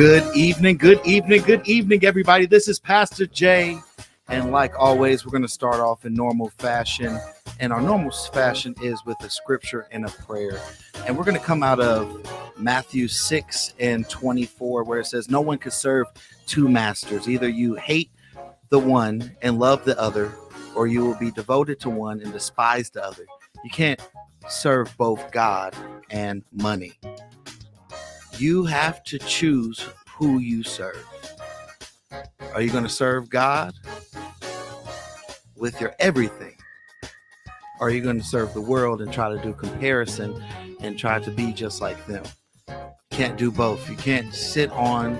Good evening, good evening, good evening, everybody. This is Pastor Jay. And like always, we're going to start off in normal fashion. And our normal fashion is with a scripture and a prayer. And we're going to come out of Matthew 6 and 24, where it says, No one can serve two masters. Either you hate the one and love the other, or you will be devoted to one and despise the other. You can't serve both God and money you have to choose who you serve. Are you going to serve God with your everything? Or are you going to serve the world and try to do comparison and try to be just like them? You can't do both. You can't sit on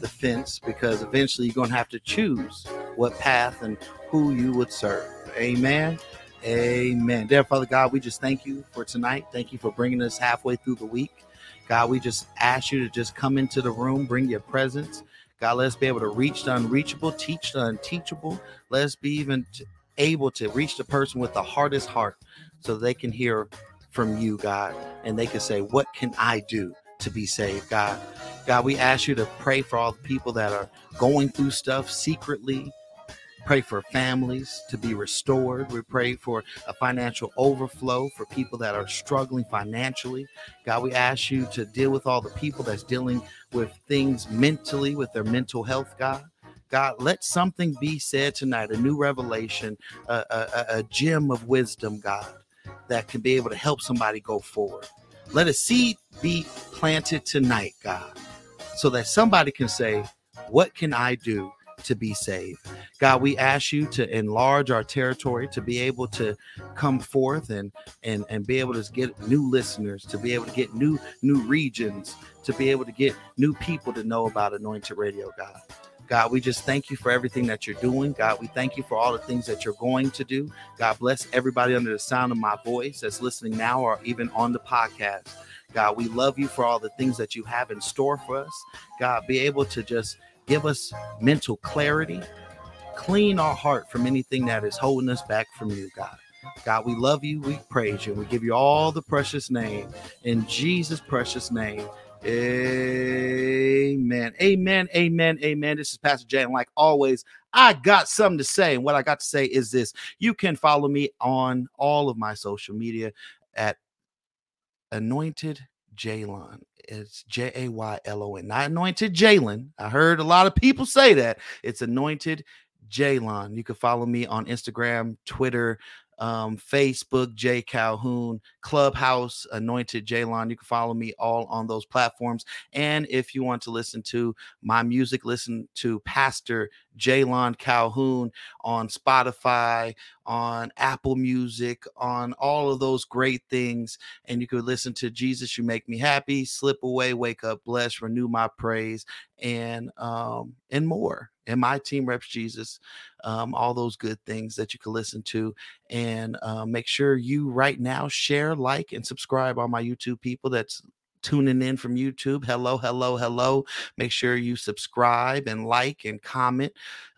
the fence because eventually you're going to have to choose what path and who you would serve. Amen. Amen. Dear Father God, we just thank you for tonight. Thank you for bringing us halfway through the week. God, we just ask you to just come into the room, bring your presence. God, let us be able to reach the unreachable, teach the unteachable. Let us be even able to reach the person with the hardest heart so they can hear from you, God, and they can say, What can I do to be saved, God? God, we ask you to pray for all the people that are going through stuff secretly, pray for families to be restored. We pray for a financial overflow for people that are struggling financially. God, we ask you to deal with all the people that's dealing with things mentally, with their mental health, God. God, let something be said tonight, a new revelation, a, a, a gem of wisdom, God, that can be able to help somebody go forward. Let a seed be planted tonight, God, so that somebody can say, What can I do to be saved. God, we ask you to enlarge our territory to be able to come forth and and and be able to get new listeners, to be able to get new new regions, to be able to get new people to know about Anointed Radio, God. God, we just thank you for everything that you're doing. God, we thank you for all the things that you're going to do. God, bless everybody under the sound of my voice that's listening now or even on the podcast. God, we love you for all the things that you have in store for us. God, be able to just give us mental clarity, clean our heart from anything that is holding us back from you, God. God, we love you, we praise you, we give you all the precious name in Jesus' precious name. Amen. Amen. Amen. Amen. This is Pastor Jay. And like always, I got something to say. And what I got to say is this you can follow me on all of my social media at anointed Jaylon. It's J A Y L O N, not anointed Jalen. I heard a lot of people say that. It's anointed Jalen. You can follow me on Instagram, Twitter, um, Facebook, Jay Calhoun, Clubhouse, Anointed Jaylon. You can follow me all on those platforms. And if you want to listen to my music, listen to Pastor Jaylon Calhoun on Spotify, on Apple Music, on all of those great things. And you could listen to Jesus, You Make Me Happy, Slip Away, Wake Up, Bless, Renew My Praise, and um, and more. And my team reps Jesus, um, all those good things that you can listen to. And uh, make sure you right now share, like, and subscribe on my YouTube people. That's tuning in from YouTube, hello, hello, hello. Make sure you subscribe and like and comment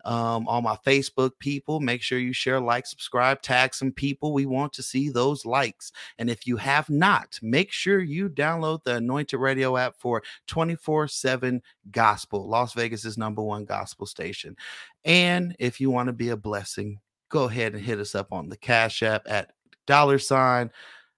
um, on my Facebook people. Make sure you share, like, subscribe, tag some people. We want to see those likes. And if you have not, make sure you download the Anointed Radio app for 24 7 gospel, Las Vegas is number one gospel station. And if you want to be a blessing, go ahead and hit us up on the Cash App at dollar sign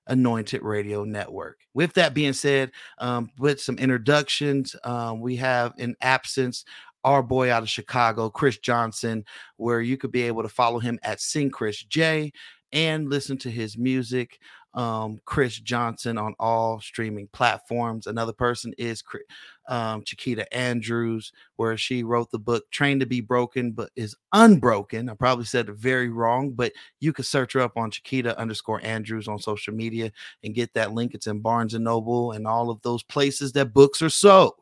Anointed Radio Network. With that being said, um, with some introductions, um, we have in absence our boy out of Chicago, Chris Johnson, where you could be able to follow him at Sing Chris J and listen to his music um, Chris Johnson on all streaming platforms. Another person is um, Chiquita Andrews, where she wrote the book Trained to Be Broken, but is unbroken. I probably said it very wrong, but you can search her up on Chiquita underscore Andrews on social media and get that link. It's in Barnes and Noble and all of those places that books are sold.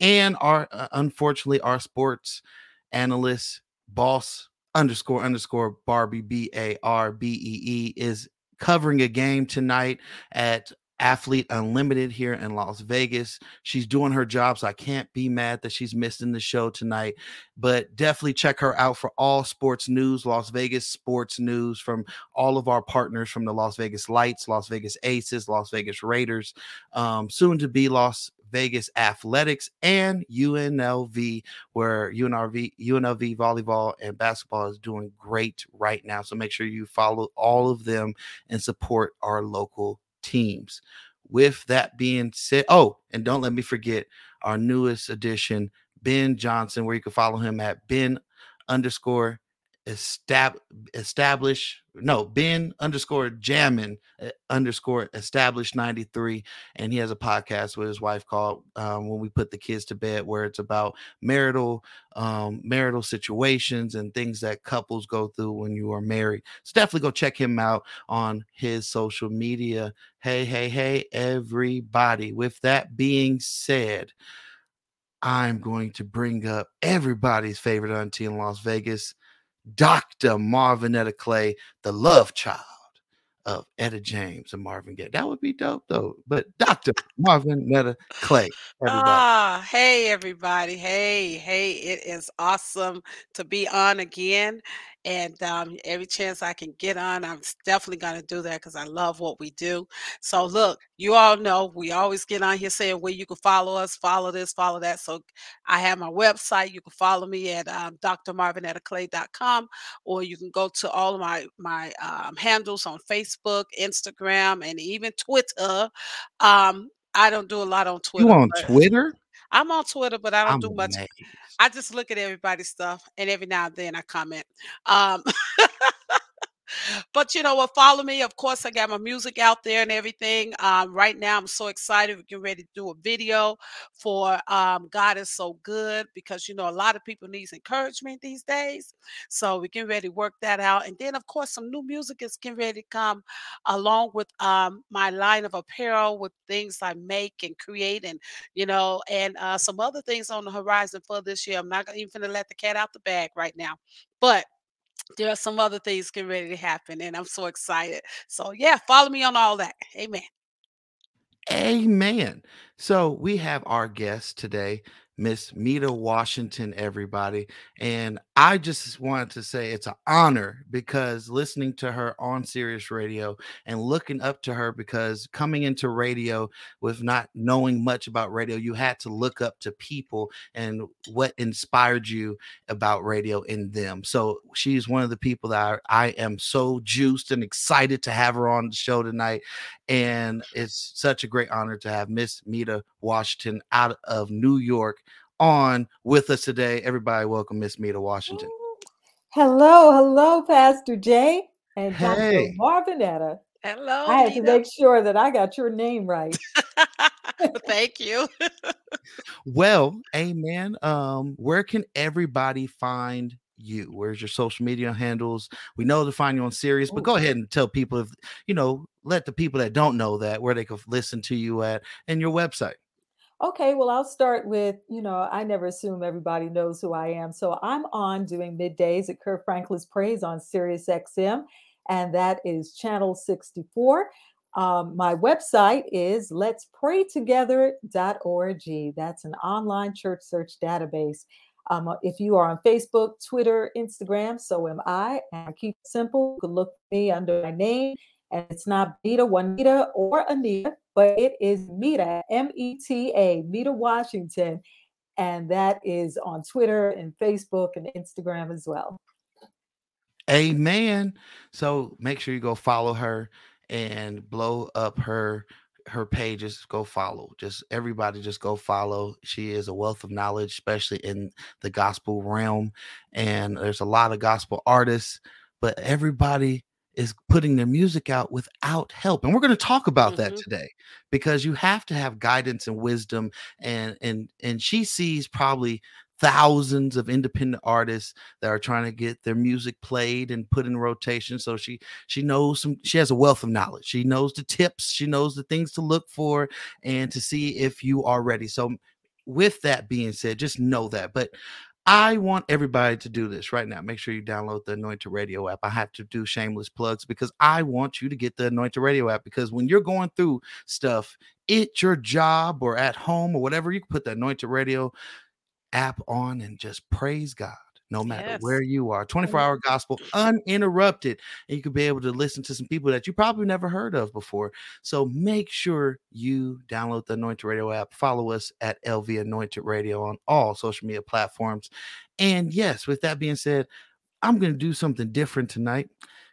And our, uh, unfortunately, our sports analyst, boss underscore underscore Barbee B A R B E E is covering a game tonight at Athlete Unlimited here in Las Vegas. She's doing her job, so I can't be mad that she's missing the show tonight. But definitely check her out for all sports news, Las Vegas sports news from all of our partners from the Las Vegas Lights, Las Vegas Aces, Las Vegas Raiders, um, soon to be Las Vegas Athletics and UNLV, where UNRV, UNLV volleyball and basketball is doing great right now. So make sure you follow all of them and support our local teams. With that being said, oh, and don't let me forget our newest addition, Ben Johnson, where you can follow him at Ben underscore estab- establish no ben underscore jammin uh, underscore established 93 and he has a podcast with his wife called um, when we put the kids to bed where it's about marital um, marital situations and things that couples go through when you are married. So definitely go check him out on his social media. Hey hey hey everybody with that being said I'm going to bring up everybody's favorite auntie in Las Vegas, Dr. Marvinetta Clay, the love child of Etta James and Marvin Gaye. That would be dope though. But Dr. Marvinetta Clay. Everybody. Ah, hey everybody. Hey, hey, it is awesome to be on again. And um, every chance I can get on, I'm definitely going to do that because I love what we do. So, look, you all know we always get on here saying where you can follow us, follow this, follow that. So, I have my website. You can follow me at um, drmarvinetaclay.com, or you can go to all of my my um, handles on Facebook, Instagram, and even Twitter. Um, I don't do a lot on Twitter. You on Twitter? I'm on Twitter, but I don't I'm do much. amazed. I just look at everybody's stuff, and every now and then I comment. Um, but you know what? Follow me. Of course, I got my music out there and everything. Um, right now, I'm so excited. We're getting ready to do a video for um, God is so good because you know a lot of people needs encouragement these days. So we're getting ready to work that out. And then, of course, some new music is getting ready to come along with um, my line of apparel with things I make and create, and you know, and uh, some other things on the horizon for this year. I'm not even going to let the cat out the bag right now, but there are some other things getting ready to happen, and I'm so excited. So, yeah, follow me on all that. Amen. Amen. So we have our guest today, Miss Meta Washington, everybody. And I just wanted to say it's an honor because listening to her on Sirius Radio and looking up to her because coming into radio with not knowing much about radio, you had to look up to people and what inspired you about radio in them. So she's one of the people that I, I am so juiced and excited to have her on the show tonight. And it's such a great honor to have Miss Meta Washington out of New York on with us today. Everybody, welcome Miss Meta Washington. Hello, hello, Pastor Jay and Hey. Dr. Marvinetta. Hello, I had to make sure that I got your name right. Thank you. Well, amen. Um, where can everybody find you? Where's your social media handles? We know to find you on Sirius, but go ahead and tell people if you know, let the people that don't know that where they can listen to you at and your website. Okay, well, I'll start with, you know, I never assume everybody knows who I am. So I'm on doing middays at Kirk Franklin's Praise on Sirius XM, and that is channel 64. Um, my website is let's pray together.org. That's an online church search database. Um, uh, if you are on Facebook, Twitter, Instagram, so am I. And I keep it simple. You can look me under my name, and it's not Beta, Juanita, or Anita, but it is Meta, M E T A, Meta Washington. And that is on Twitter and Facebook and Instagram as well. Amen. So make sure you go follow her and blow up her her pages. Go follow. Just everybody just go follow. She is a wealth of knowledge, especially in the gospel realm. And there's a lot of gospel artists, but everybody is putting their music out without help. And we're going to talk about that Mhm. today because you have to have guidance and wisdom and and and she sees probably thousands of independent artists that are trying to get their music played and put in rotation so she she knows some she has a wealth of knowledge she knows the tips she knows the things to look for and to see if you are ready so with that being said just know that but I want everybody to do this right now. Make sure you download the Anointed Radio app. I have to do shameless plugs because I want you to get the Anointed Radio app because when you're going through stuff at your job or at home or whatever, you can put the Anointed Radio app on and just praise God. No matter Yes. where you are. 24 mm-hmm. hour gospel uninterrupted. And you could be able to listen to some people that you probably never heard of before. So make sure you download the Anointed Radio app. Follow us at LV Anointed Radio on all social media platforms. And yes, with that being said, I'm going to do something different tonight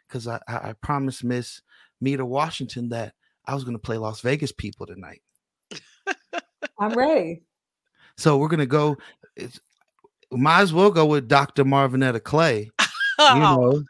because I, I, I promised Miss Meta Washington that I was going to play Las Vegas people tonight. I'm ready. So we're going to go. Might as well go with Dr. Marvinetta Clay. You know,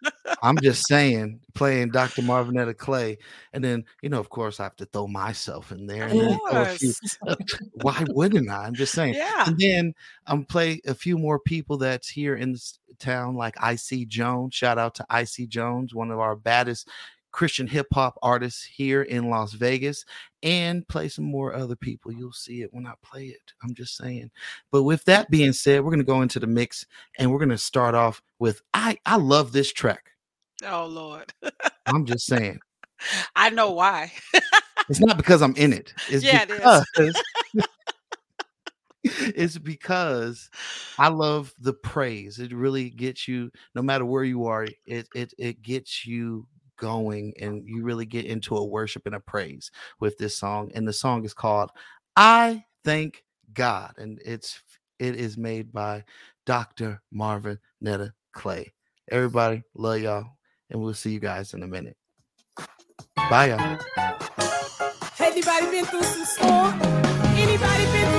I'm just saying, playing Dr. Marvinetta Clay, and then you know, of course, I have to throw myself in there. And of then few- why wouldn't I? I'm just saying. Yeah. And then I'm play a few more people that's here in this town, like IC Jones. Shout out to IC Jones, one of our baddest Christian hip hop artists here in Las Vegas, and play some more other people. You'll see it when I play it. I'm just saying. But with that being said, we're gonna go into the mix, and we're gonna start off with I I love this track. Oh Lord. I'm just saying. I know why. It's not because I'm in it. It's Yeah, it is. because it's because I love the praise. It really gets you, no matter where you are, it it it gets you going and you really get into a worship and a praise with this song. And the song is called I Thank God. And it's it is made by Dr. Marvin Netta Clay. Everybody, love y'all, and we'll see you guys in a minute. Bye, y'all. Anybody been through some storm? Anybody been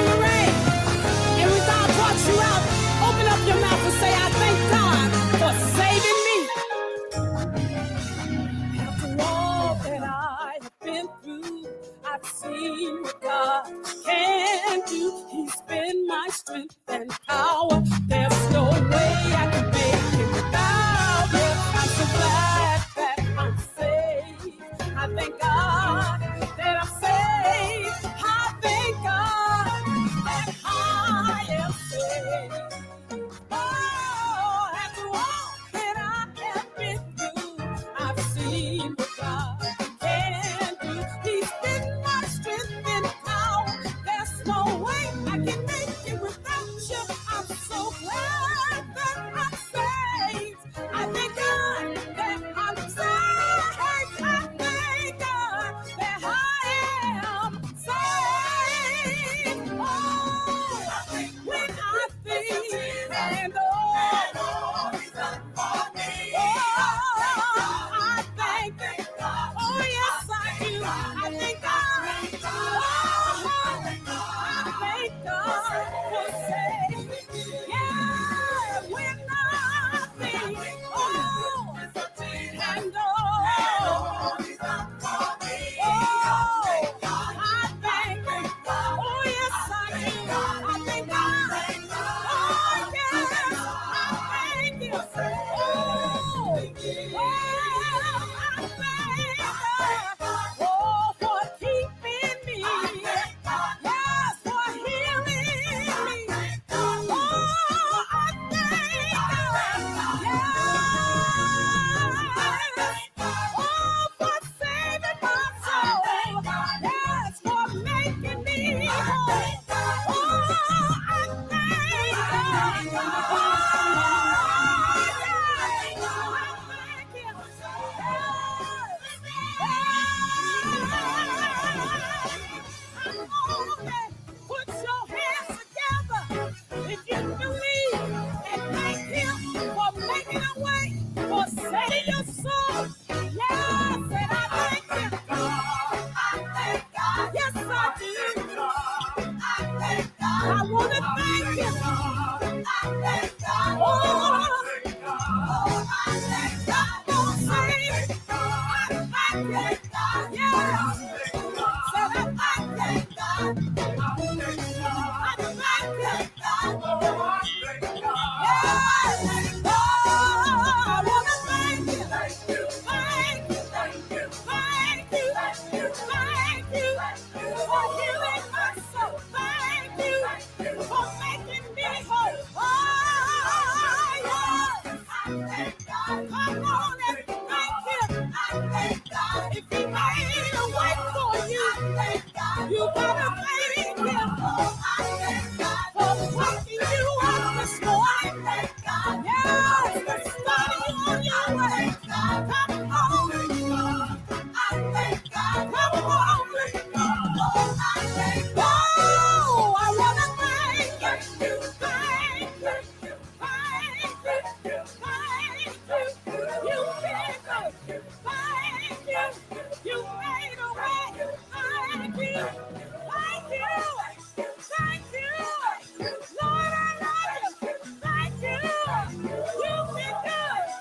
I've seen what God can do. He's been my strength and power. There's no way I can make it without Him. I'm so glad that I'm saved. I thank God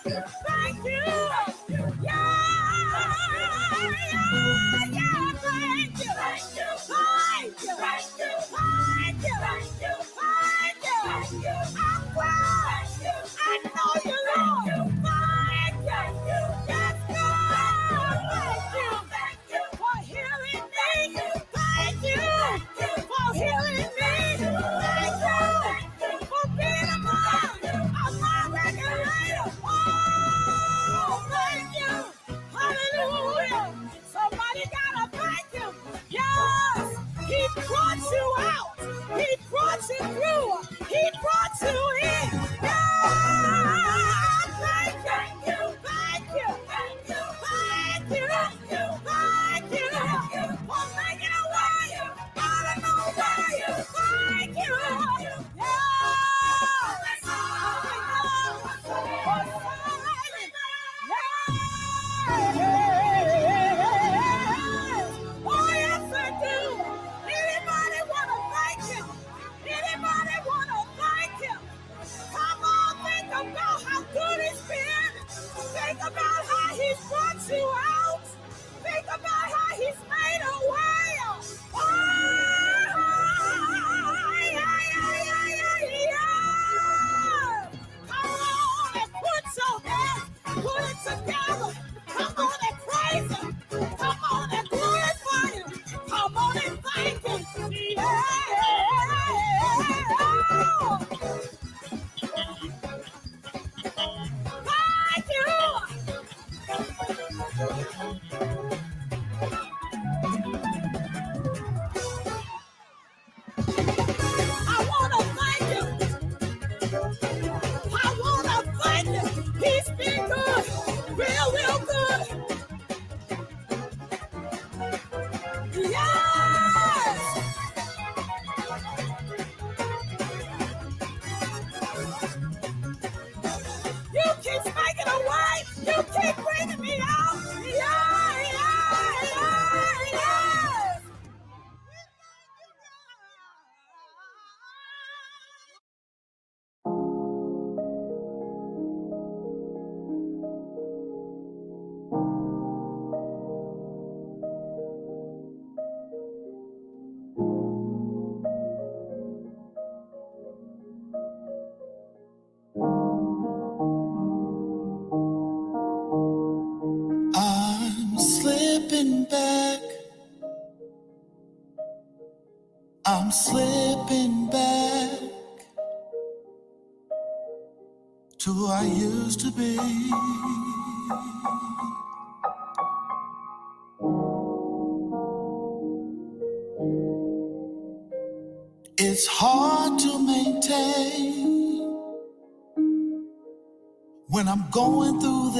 Thank you.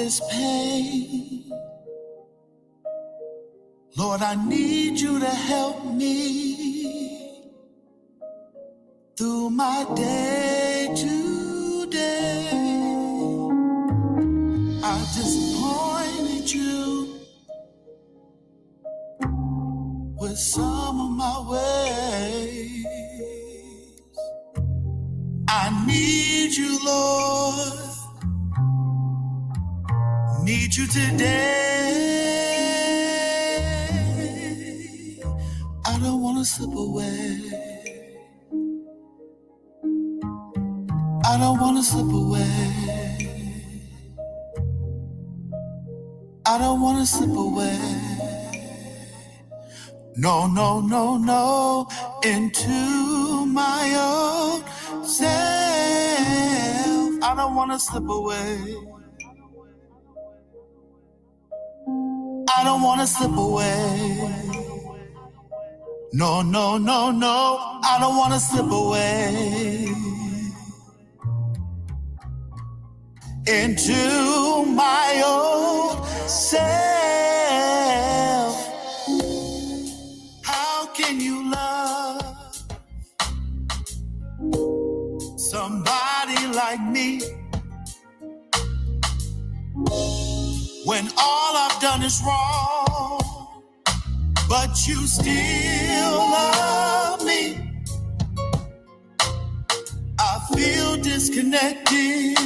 This pain. Lord, I need you to help me through my day today. I disappointed you with some of my ways. I need you, Lord. today. I don't want to slip away. I don't want to slip away. I don't want to slip away. No, no, no, no, into my own self. I don't want to slip away. I don't wanna slip away. No, no, no, no, I don't wanna slip away. Into my old self. How can you love somebody like me? when all I've done is wrong, but you still love me. I feel disconnected,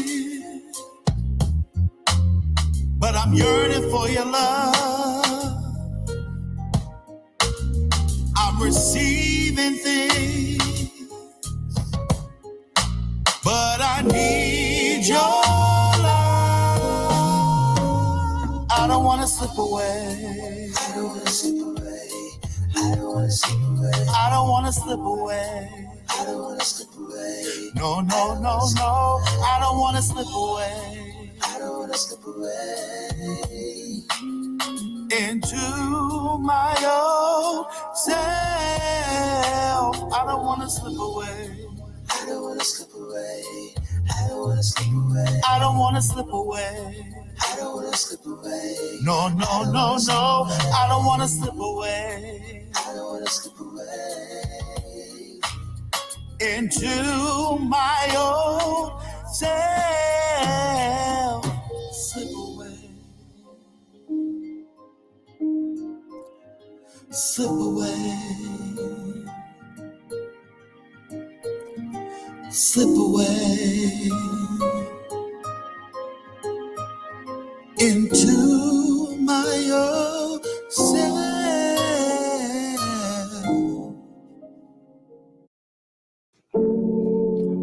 but I'm yearning for your love. I'm receiving things, but I need your. To slip away. I don't want to slip away. I don't want to slip away. I don't want to slip away. I don't want to slip away. No, no, no, no. I don't want to slip away. I don't want to slip away into my old self. I don't want to slip away. I don't want to slip away. I don't want to slip away. I don't want to slip away. I don't want to slip away. No, no, no, no. I don't want to slip away. I don't want to slip away into my old self. Slip away. Slip away. Slip away into my old self.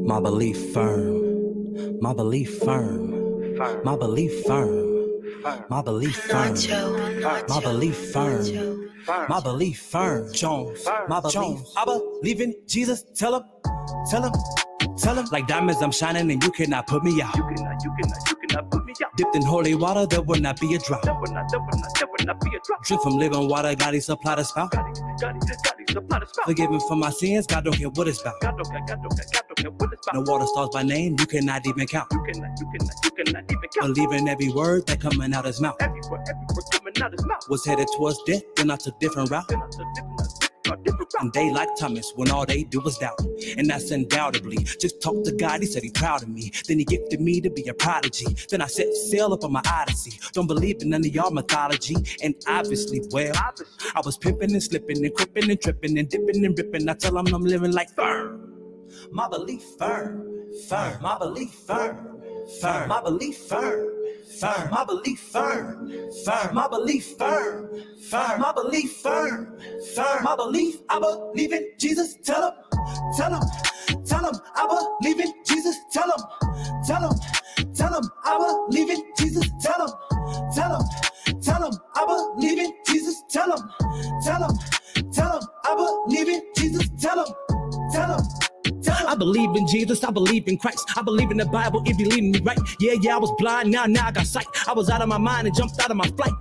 My belief firm. My belief firm. My belief firm. My belief firm. My belief firm. My belief firm. Jones. My belief. I believe in Jesus. Tell him. Tell him. Tell him. Like diamonds, I'm shining and you cannot put me out. You cannot, you cannot, you cannot put me out. Dipped in holy water, there will not be a drought. There will not, there will not, there will not be a drop. Drink from living water, God, he supply the spout. God, he, God, he, God, he supply the spout. Forgiven for my sins, God don't care what it's about. God don't care, God don't care, God don't care what it's No water stars by name, you cannot even count. You cannot, you cannot, you cannot even count. Believe in every word that coming out his mouth. Every word, every word coming out his mouth. Was headed towards death, then I took different route. Then I took different, different And they like Thomas when all they do is doubt. And that's undoubtedly. Just talk to God, he said he proud of me. Then he gifted me to be a prodigy. Then I set sail up on my odyssey. Don't believe in none of y'all mythology. And obviously, well, I was pimping and slipping and cripping and tripping and dipping and ripping. I tell them I'm living like firm. My belief firm, firm. My belief firm, firm. My belief firm, firm. My belief firm, firm. My belief firm, firm. My belief firm, firm. My belief. I believe in Jesus. Tell him, tell him, tell him. I believe in Jesus. Tell him, tell him, tell him. I believe in Jesus. Tell him, tell him, tell him. I believe in Jesus. Tell him, tell him, tell him. I believe in Jesus. Tell him, tell him. I believe in Jesus, I believe in Christ. I believe in the Bible, it be leading me right. Yeah, yeah, I was blind, now, now I got sight. I was out of my mind and jumped out of my flight.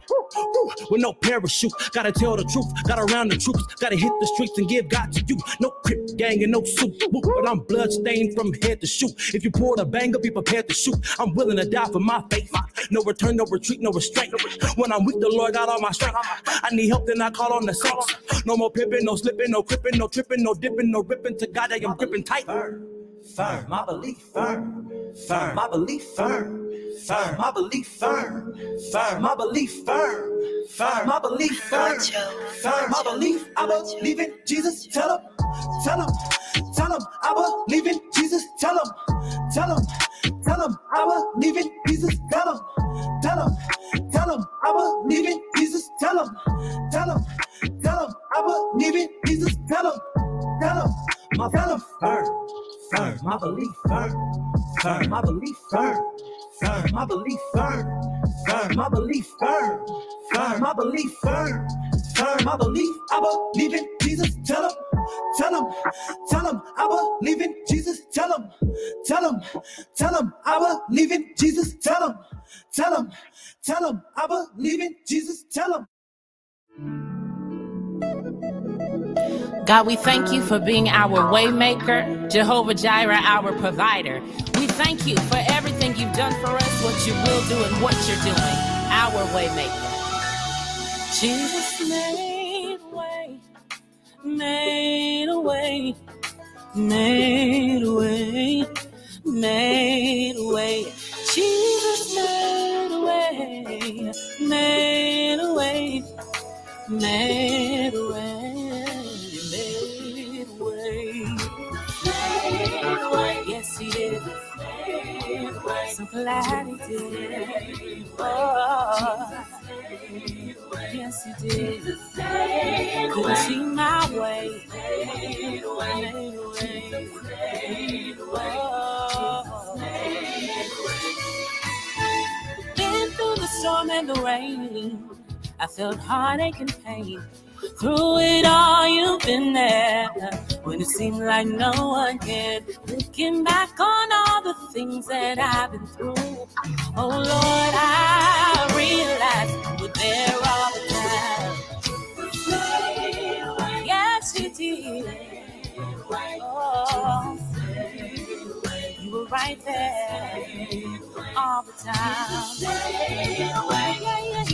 With no parachute, gotta tell the truth. Got around the troops, gotta hit the streets and give God to you. No crip gang and no woo, but I'm bloodstained from head to shoot. If you pull the banger, be prepared to shoot. I'm willing to die for my faith. No return, no retreat, no restraint. When I'm weak, the Lord got all my strength. I need help, then I call on the saints. No more pimping, no slipping, no cripping, no tripping, no dipping, no ripping. To God, I am gripping tight. Firm, firm, my belief firm, firm, my belief firm, firm, my belief firm, firm, my belief firm, firm, my belief firm, firm, my belief. I believe in Jesus. Tell him, tell him, tell him. I believe in Jesus. Tell him, tell him, tell him. I believe in Jesus. Tell him, tell him, tell him. I believe in Jesus. Tell him, tell him, tell him. I believe in Jesus. Tell him, tell him. My tell him firm, firm. My belief firm, firm. My belief firm, firm. My belief firm, firm. My belief firm, firm. My belief firm, firm. My belief. I believe in Jesus. Tell him, tell him, tell him. I believe in Jesus. Tell him, tell him, tell him. I believe in Jesus. Tell him, tell him, tell him. I believe in Jesus. Tell him. God, we thank you for being our waymaker, Jehovah Jireh, our provider. We thank you for everything you've done for us, what you will do, and what you're doing, our waymaker. Jesus made a way, made a way, made a way, made a way. Jesus made a way, made a way, made a way. Made a way. Yes, he did. So glad he did. Oh. Yes, you did. Couldn't see my way. Made a way. Made Been through the storm and the rain. I felt heartache and pain. Through it all, you've been there. When it seemed like no one cared. Looking back on all things that I've been through. Oh Lord, I realize you were there all the time. Yes, you did. Oh, you were right there all the time. Yeah, yeah.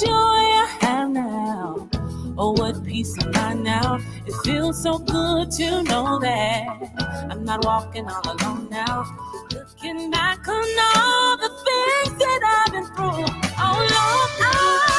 joy I have now. Oh, what peace of mind now. It feels so good to know that I'm not walking all alone now. Looking back on all the things that I've been through. Oh, Lord, I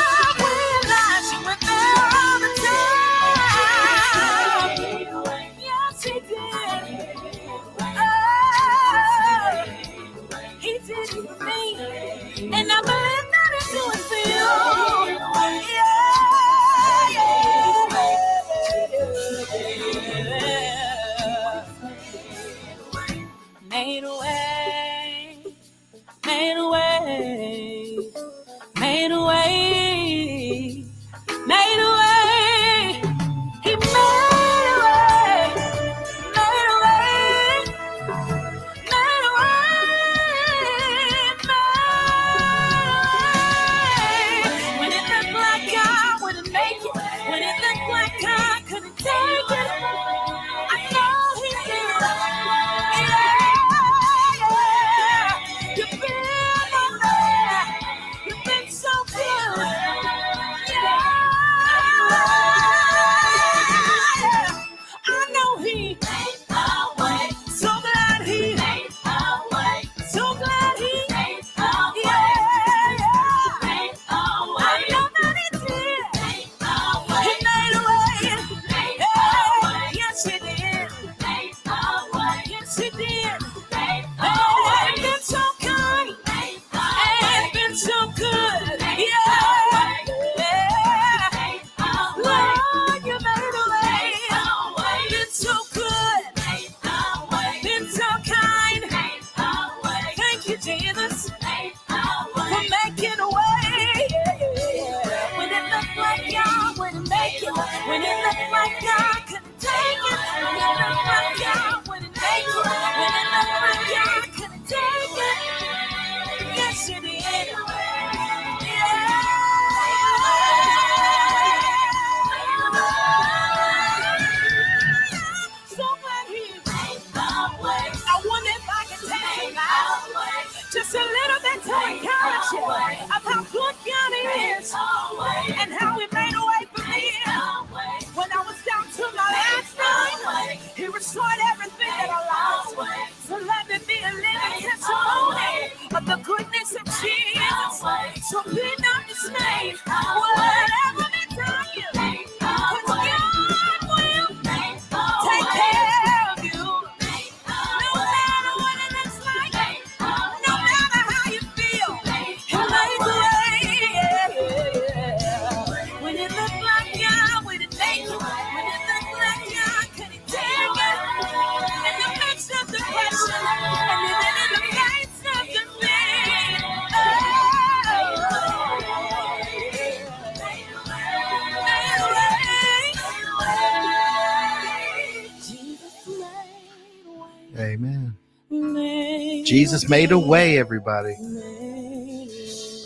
Jesus made a way, everybody.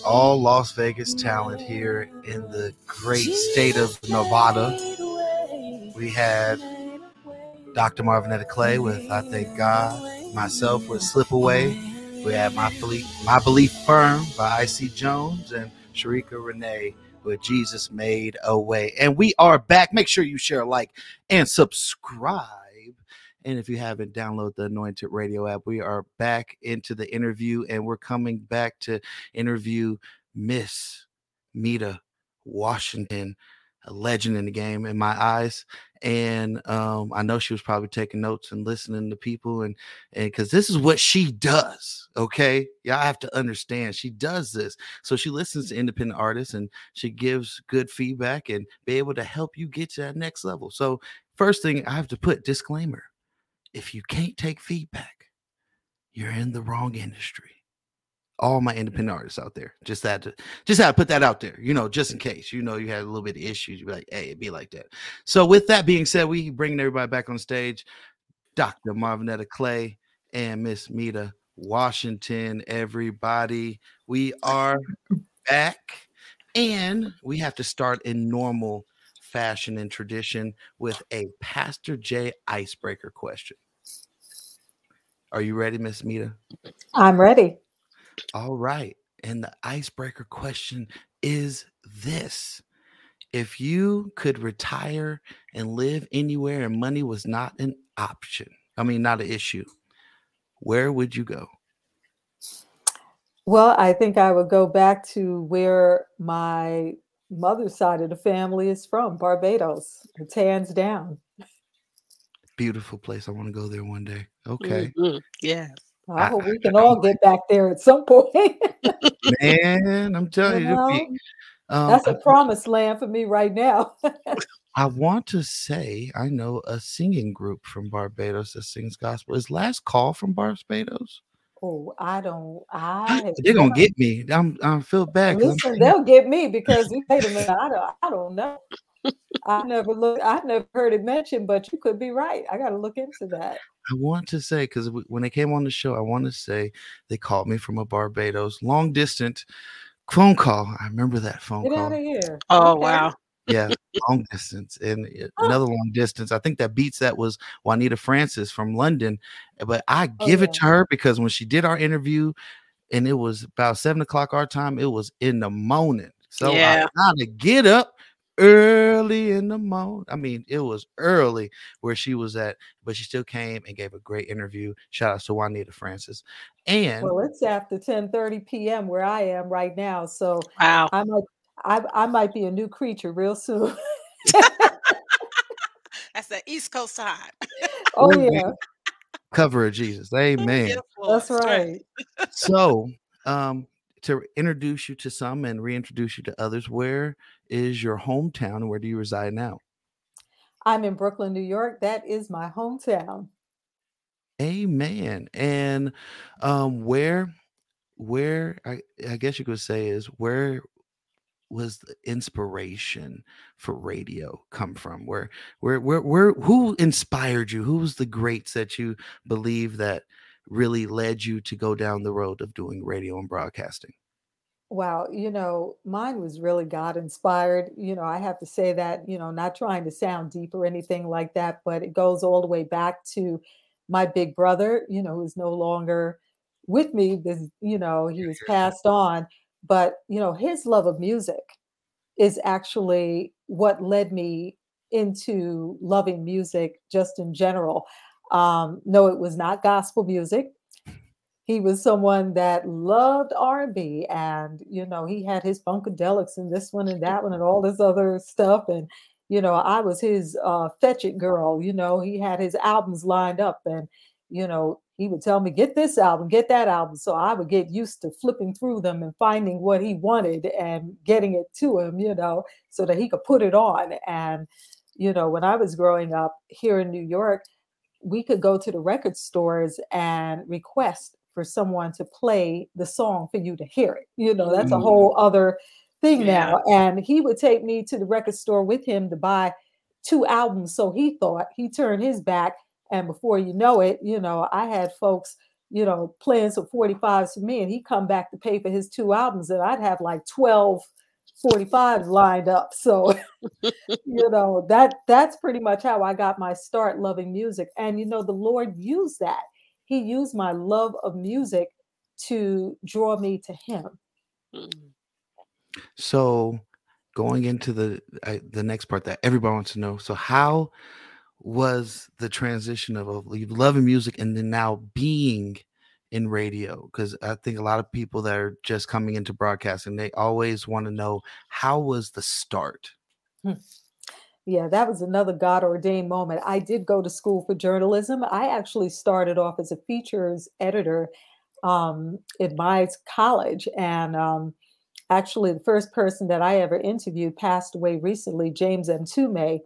All Las Vegas talent here in the great state of Nevada. We had Dr. Marvinetta Clay with I Thank God, myself with Slip Away. We had My Belief, My Belief Firm by IC Jones and Sharika Renee with Jesus Made a Way. And we are back. Make sure you share, like, and subscribe. And if you haven't, download the Anointed Radio app. We are back into the interview, and we're coming back to interview Miss Mita Washington, a legend in the game in my eyes. And um, I know she was probably taking notes and listening to people, and and because this is what she does. Okay, y'all have to understand she does this. So she listens to independent artists and she gives good feedback and be able to help you get to that next level. So first thing I have to put disclaimer: if you can't take feedback, you're in the wrong industry all my independent artists out there. Just had to just had to put that out there, you know, just in case you know you had a little bit of issues. You'd be like, hey, it'd be like that. So with that being said, we bringing everybody back on stage. Dr. Marvinetta Clay and Miss Mita Washington, everybody. We are back and we have to start in normal fashion and tradition with a Pastor J icebreaker question. Are you ready, Miss Mita? I'm ready. All right. And the icebreaker question is this If you could retire and live anywhere and money was not an option, I mean, not an issue, where would you go? Well, I think I would go back to where my mother's side of the family is from, Barbados. It's hands down. Beautiful place. I want to go there one day. Okay. Mhm. Yeah. I I- hope we can I all get back there at some point. Man, I'm telling you, You it'd be- um, That's I, a promised land for me right now. I want to say I know a singing group from Barbados that sings gospel. Is Last Call from Barbados? Oh, I don't. I They're gonna get me. I'm I feel bad. 'cause I'm Listen, they'll get me because wait a minute, I don't, I don't know. I never look. I never heard it mentioned, but you could be right. I got to look into that. I want to say because when they came on the show, I want to say they called me from a Barbados long distance phone call. I remember that phone Get out call. of here. Oh Okay. wow. Yeah, long distance and uh, another long distance. I think that beats that was Juanita Francis from London. But I Oh, give it to her because when she did our interview, and it was about seven o'clock our time, it was in the morning. So Yeah. I gotta get up early in the morning. I mean, it was early where she was at, but she still came and gave a great interview. Shout out to Juanita Francis. And Well, it's after 10:30 p.m. where I am right now, so Wow. I might, I, I might be a new creature real soon. That's the East Coast time. oh Ooh, yeah, cover of Jesus. Amen. Yes, that's right. so um to introduce you to some and reintroduce you to others where is your hometown where do you reside now I'm in Brooklyn, New York. That is my hometown. amen and um where where i i guess you could say is where was the inspiration for radio come from where where where, where who inspired you who was the greats that you believe that really led you to go down the road of doing radio and broadcasting Wow, you know, mine was really God inspired. You know, I have to say that, you know, not trying to sound deep or anything like that, but it goes all the way back to my big brother, you know, who's no longer with me because, you know, he was passed on. But, you know, his love of music is actually what led me into loving music just in general. Um, no, it was not gospel music he was someone that loved R&B and you know he had his funkadelics and this one and that one and all this other stuff and you know I was his uh fetch it girl you know he had his albums lined up and you know he would tell me get this album get that album so I would get used to flipping through them and finding what he wanted and getting it to him you know so that he could put it on and you know when I was growing up here in New York we could go to the record stores and request for someone to play the song for you to hear it. You know, that's a Mm. whole other thing Yeah. now. And he would take me to the record store with him to buy two albums. So he thought he turned his back. And before you know it, you know, I had folks, you know, playing some 45s for me, and he'd come back to pay for his two albums, and I'd have like 12 45s lined up. So you know that that's pretty much how i got my start loving music and you know the lord used that he used my love of music to draw me to him Mm. So, going into the uh, the next part that everybody wants to know. So, how was the transition of, loving music and then now being in radio because i think a lot of people that are just coming into broadcasting they always want to know how was the start Yeah, that was another God ordained moment. I did go to school for journalism. I actually started off as a features editor um, in my college. And um, actually, the first person that I ever interviewed passed away recently, James Mtume.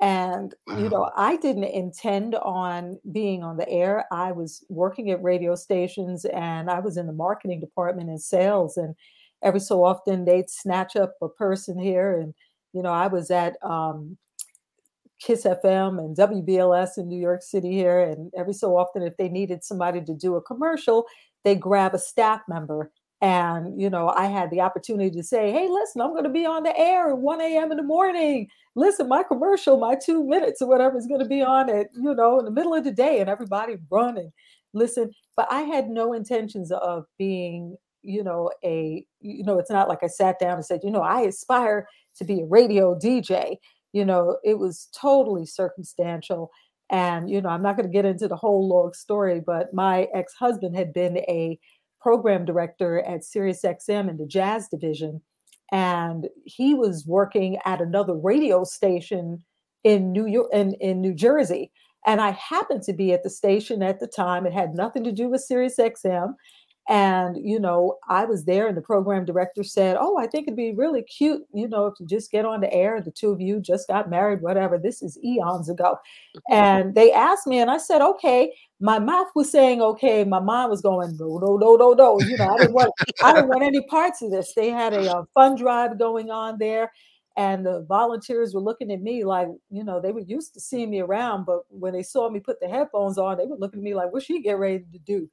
And, you know, I didn't intend on being on the air. I was working at radio stations and I was in the marketing department and sales. And every so often they'd snatch up a person here. And, you know, I was at um, Kiss FM and WBLS in New York City here. And every so often, if they needed somebody to do a commercial, they grab a staff member. And, you know, I had the opportunity to say, hey, listen, I'm going to be on the air at 1 a.m. in the morning. Listen, my commercial, my two minutes or whatever is going to be on at, you know, in the middle of the day. And everybody run and listen. But I had no intentions of being, you know, a, you know, it's not like I sat down and said, you know, I aspire to be a radio DJ you know it was totally circumstantial and you know i'm not going to get into the whole long story but my ex-husband had been a program director at SiriusXM in the jazz division and he was working at another radio station in new york in, in new jersey. And i happened to be at the station at the time. It had nothing to do with sirius xm and, you know, I was there and the program director said, Oh, I think it'd be really cute, you know, if you just get on the air, the two of you just got married, whatever. This is eons ago. And they asked me, and I said, Okay. My mouth was saying okay. My mind was going, no, no, no, no, no. You know, I didn't want I didn't want any parts of this. They had a, uh fund drive going on there. And the volunteers were looking at me like, you know, they were used to seeing me around, but when they saw me put the headphones on, they were looking at me like, what's she get ready to do?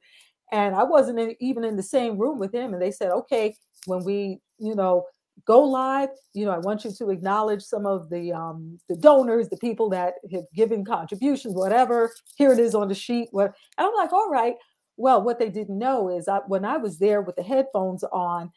And I wasn't in, even in the same room with him. And they said, okay, when we, you know, go live, you know, I want you to acknowledge some of the um, the donors, the people that have given contributions, whatever. Here it is on the sheet. What? And I'm like, all right. Well, what they didn't know is I, when I was there with the headphones on,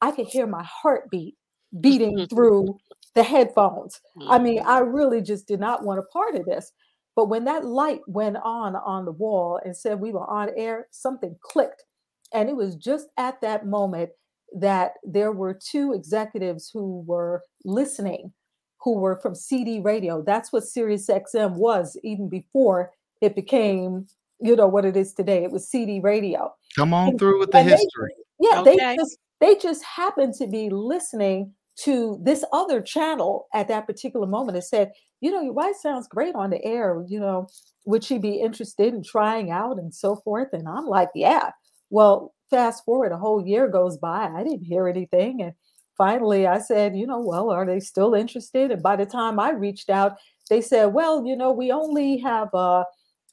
I could hear my heartbeat beating through the headphones. I mean, I really just did not want a part of this. But when that light went on on the wall and said we were on air, something clicked. And it was just at that moment that there were two executives who were listening, who were from CD radio. That's what Sirius XM was even before it became, you know, what it is today. It was CD radio. Come on And- through with the and they- history. yeah, Okay. they just they just happened to be listening to this other channel at that particular moment and said, you know, your wife sounds great on the air. You know, would she be interested in trying out and so forth? And I'm like, yeah. Well, fast forward a whole year goes by. I didn't hear anything. And finally I said, you know, well, are they still interested? And by the time I reached out, they said, well, you know, we only have uh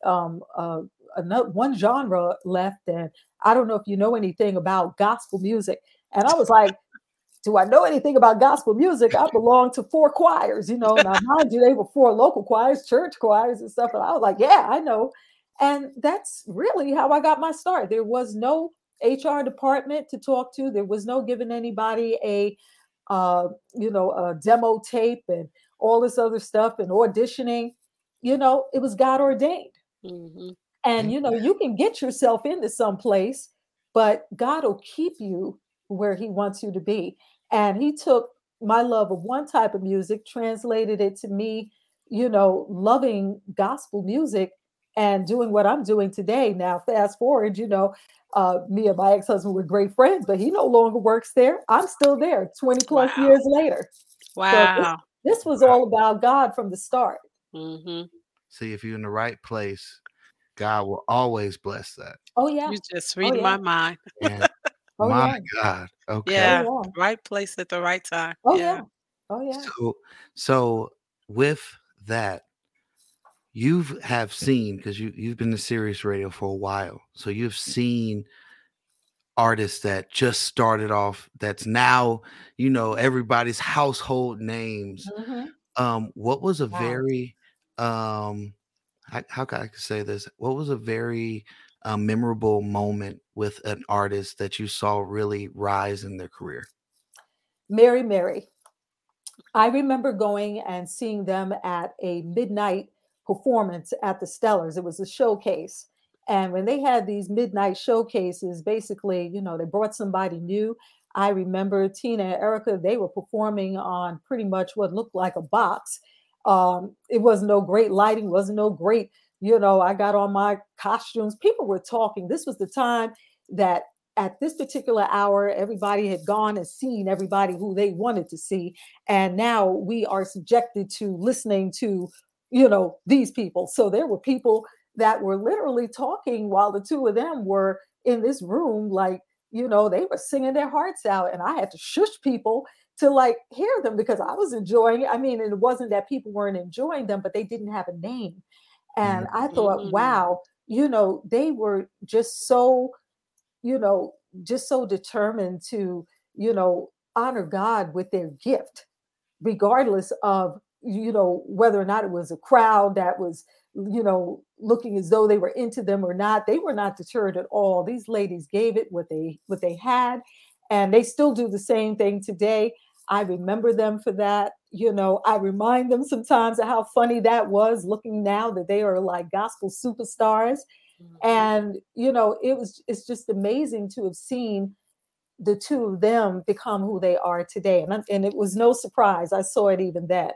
um uh another one genre left and I don't know if you know anything about gospel music. And I was like, do I know anything about gospel music? I belong to four choirs, you know. Now, mind you, they were four local choirs, church choirs, and stuff. And I was like, yeah, I know. And that's really how I got my start. There was no HR department to talk to. There was no giving anybody a, uh, you know, a demo tape and all this other stuff and auditioning. You know, it was God ordained. Mhm. And you know, you can get yourself into some place, but God will keep you where He wants you to be. And He took my love of one type of music, translated it to me, you know, loving gospel music and doing what I'm doing today. Now, fast forward, you know, uh, me and my ex-husband were great friends, but he no longer works there. I'm still there 20 plus Wow. years later. Wow. This was all about God from the start. hmm See, if you're in the right place, God will always bless that. Oh yeah. You just reading yeah. my mind. And Oh my yeah. God. Okay. Yeah. Oh yeah. Right place at the right time. Oh yeah. yeah. Oh yeah. So, so with that, you've have seen because you you've been to Sirius Radio for a while, so you've seen artists that just started off that's now you know everybody's household names. Mhm. Um, what was a Wow. very um, how, how can I say this? What was a very uh, memorable moment with an artist that you saw really rise in their career? Mary Mary. I remember going and seeing them at a midnight performance at the Stellars. It was a showcase. And when they had these midnight showcases, basically, you know, they brought somebody new. I remember Tina and Erica, they were performing on pretty much what looked like a box. Um, it was no great lighting, wasn't no great, you know, I got on my costumes. People were talking. This was the time that at this particular hour, everybody had gone and seen everybody who they wanted to see. And now we are subjected to listening to, you know, these people. So there were people that were literally talking while the two of them were in this room, like, you know, they were singing their hearts out. And I had to shush people to like hear them because I was enjoying it. I mean, it wasn't that people weren't enjoying them, but they didn't have a name. And I thought, Mhm. wow, you know, they were just so, you know, just so determined to, you know, honor God with their gift, regardless of, you know, whether or not it was a crowd that was, you know, looking as though they were into them or not. They were not deterred at all. These ladies gave it what they what they had, and they still do the same thing today. I remember them for that. You know, I remind them sometimes of how funny that was looking now that they are like gospel superstars. And, you know, it was, it's just amazing to have seen the two of them become who they are today. And, and it was no surprise. I saw it even then.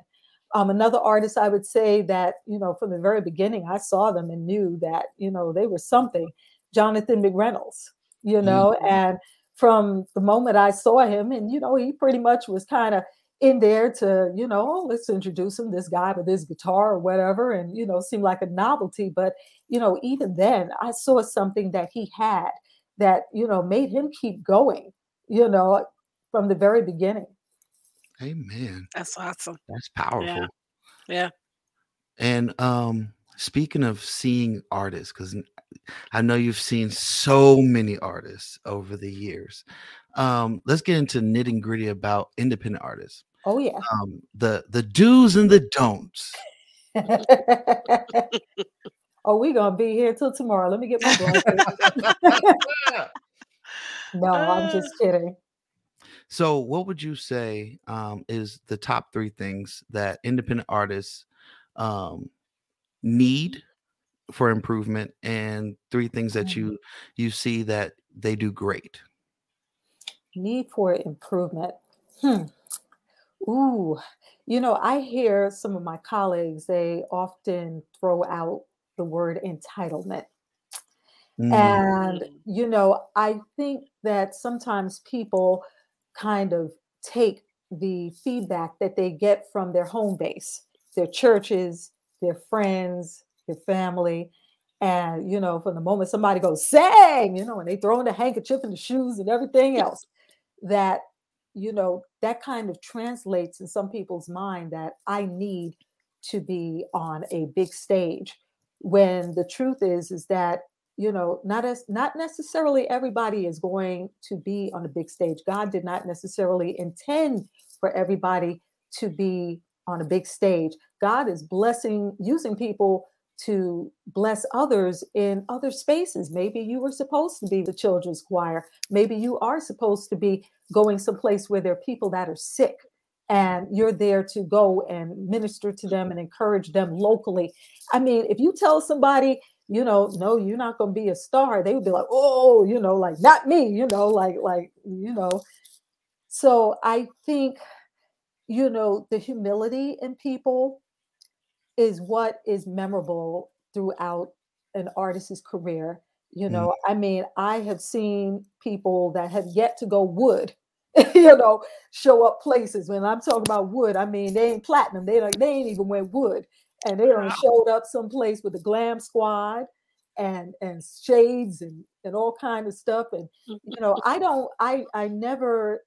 Um, another artist I would say that, you know, from the very beginning, I saw them and knew that, you know, they were something. Jonathan McReynolds, you know, and from the moment I saw him, and you know, he pretty much was kind of in there to, you know, oh, let's introduce him, this guy with this guitar or whatever, and you know, seemed like a novelty. But you know, even then, I saw something that he had that you know made him keep going, you know, from the very beginning. Amen. That's awesome. That's powerful. Yeah. And um speaking of seeing artists, because I know you've seen so many artists over the years. Um, let's get into nitty gritty about independent artists. Oh yeah. Um, the the do's and the don'ts. oh, we gonna be here till tomorrow. Let me get my blanket. no, I'm just kidding. So, what would you say um, is the top three things that independent artists um, need for improvement, and three things that Mhm. you you see that they do great? Need for improvement. Hmm. Ooh, you know, I hear some of my colleagues, they often throw out the word entitlement. Mm, And, you know, I think that sometimes people kind of take the feedback that they get from their home base, their churches, their friends, their family. And, you know, from the moment somebody goes, sang, you know, and they throw in the handkerchief and the shoes and everything else, that, you know, that kind of translates in some people's mind that I need to be on a big stage. When the truth is, is that you know not as not necessarily everybody is going to be on a big stage god did not necessarily intend for everybody to be on a big stage god is blessing using people to bless others in other spaces maybe you were supposed to be the children's choir maybe you are supposed to be going someplace where there are people that are sick and you're there to go and minister to them and encourage them locally i mean if you tell somebody you know, no, you're not going to be a star. They would be like, oh, you know, like not me, you know, like, like, you know. So I think, you know, the humility in people is what is memorable throughout an artist's career. You Mm. know, I mean, I have seen people that have yet to go wood, you know, show up places. When I'm talking about wood, I mean they ain't platinum. They don't, they ain't even went wood and they Wow. showed up someplace with the glam squad and and shades and and all kind of stuff and you know i don't i i never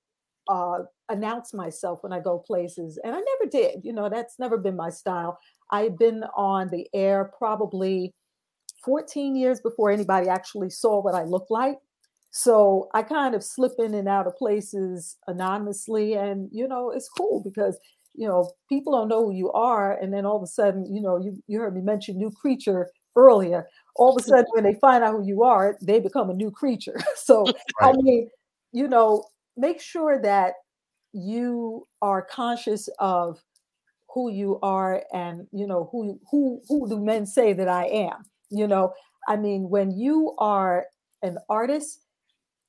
uh announce myself when i go places and i never did you know that's never been my style i've been on the air probably 14 years before anybody actually saw what i looked like so i kind of slip in and out of places anonymously and you know it's cool because you know, people don't know who you are, and then all of a sudden, you know, you, you heard me mention new creature earlier. All of a sudden, when they find out who you are, they become a new creature. So, I mean, you know, make sure that you are conscious of who you are and you know who who who do men say that I am you know? I mean when you are an artist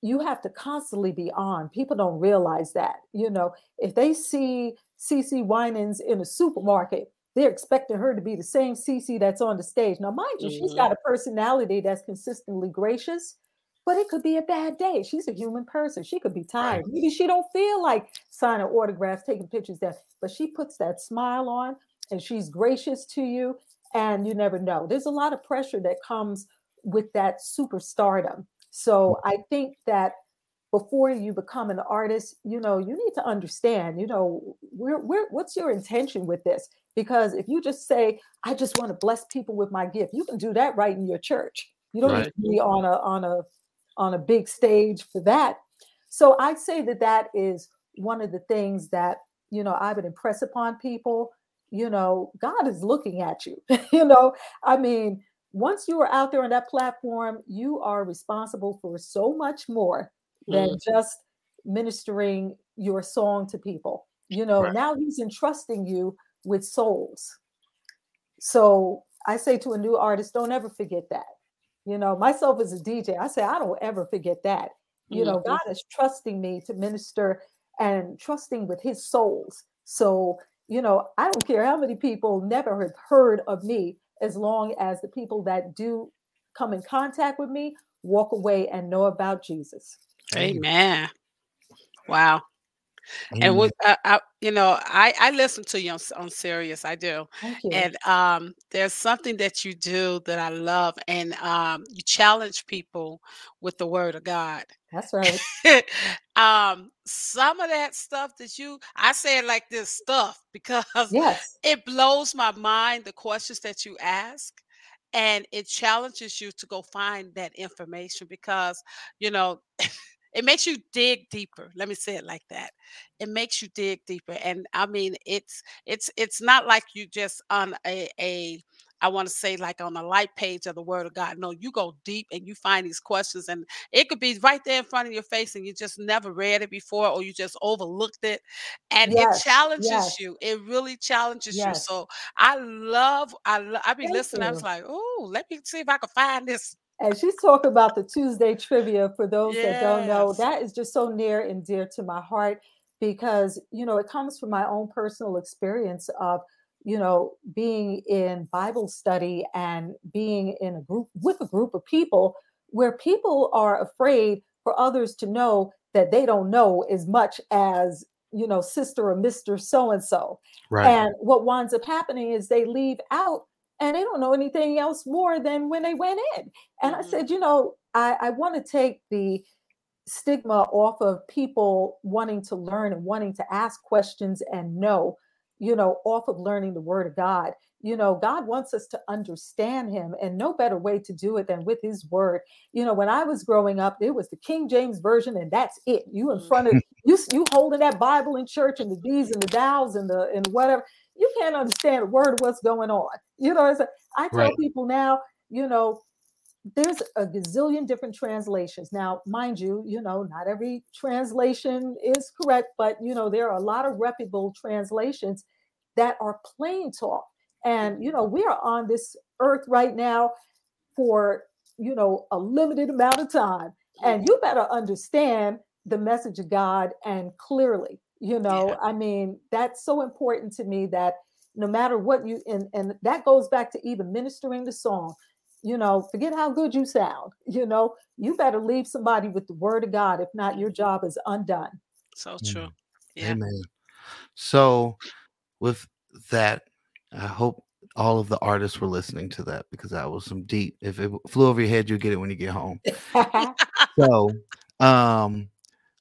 you have to constantly be on. People don't realize that you know? If they see CeCe Winans in a supermarket they're expecting her to be the same CeCe that's on the stage. Now mind you she's Mhm. got a personality that's consistently gracious but it could be a bad day. She's a human person. She could be tired. Maybe she don't feel like signing autographs, taking pictures there, but she puts that smile on and she's gracious to you and you never know. There's a lot of pressure that comes with that superstardom. So I think that before you become an artist, you know, you need to understand, you know, where where what's your intention with this? Because if you just say, I just want to bless people with my gift, you can do that right in your church. You don't Right. need to be on a on a on a big stage for that. So I'd say that that is one of the things that you know I would impress upon people. You know, God is looking at you. you know, I mean, once you are out there on that platform, you are responsible for so much more than Mhm. just ministering your song to people. You know, Right. now He's entrusting you with souls. So I say to a new artist, don't ever forget that. You know, myself as a DJ, I say, I don't ever forget that. You know, Mhm. God is trusting me to minister and trusting with his souls. So, you know, I don't care how many people never have heard of me, as long as the people that do come in contact with me walk away and know about Jesus. Amen. Wow. And Amen. what I, I, you know, I I listen to you on, on Sirius. I do. And um, there's something that you do that I love, and um, you challenge people with the Word of God. That's right. um, some of that stuff that you, I say it like this stuff because Yes. it blows my mind the questions that you ask and it challenges you to go find that information because you know it makes you dig deeper let me say it like that. It makes you dig deeper and i mean it's it's it's not like you just on a, a i want to say like on a light page of the word of god. No you go deep and you find these questions and it could be right there in front of your face and you just never read it before or you just overlooked it and Yes, it challenges yes. you. It really challenges you. So i love i lo- i be Thank listening i was like oh let me see if i can find this And she's talking about the Tuesday trivia for those that don't know. That is just so near and dear to my heart because, you know, it comes from my own personal experience of, you know, being in Bible study and being in a group with a group of people where people are afraid for others to know that they don't know as much as, you know, sister or Mr. So and so. Right. And what winds up happening is they leave out and they don't know anything else more than when they went in. And I Mhm. said, you know, I, I want to take the stigma off of people wanting to learn and wanting to ask questions and know, you know, off of learning the word of God. You know, God wants us to understand him, and no better way to do it than with his word. You know, when I was growing up, it was the King James version, and that's it. You in front of you, you holding that Bible in church and the these and the thous and the and whatever. You can't understand a word of what's going on. You know, it's a- I tell Right. people now, you know, there's a gazillion different translations. Now, mind you, you know, not every translation is correct, but you know, there are a lot of reputable translations that are plain talk. And you know, we are on this earth right now for you know a limited amount of time. And you better understand the message of God and clearly, you know, Yeah. I mean, that's so important to me that no matter what you and and that goes back to even ministering the song you know, forget how good you sound. You know, you better leave somebody with the word of God. If not, your job is undone. so Mm. true yeah Amen. So, with that, I hope all of the artists were listening to that because that was some deep. If it flew over your head, you'll get it when you get home. So, um,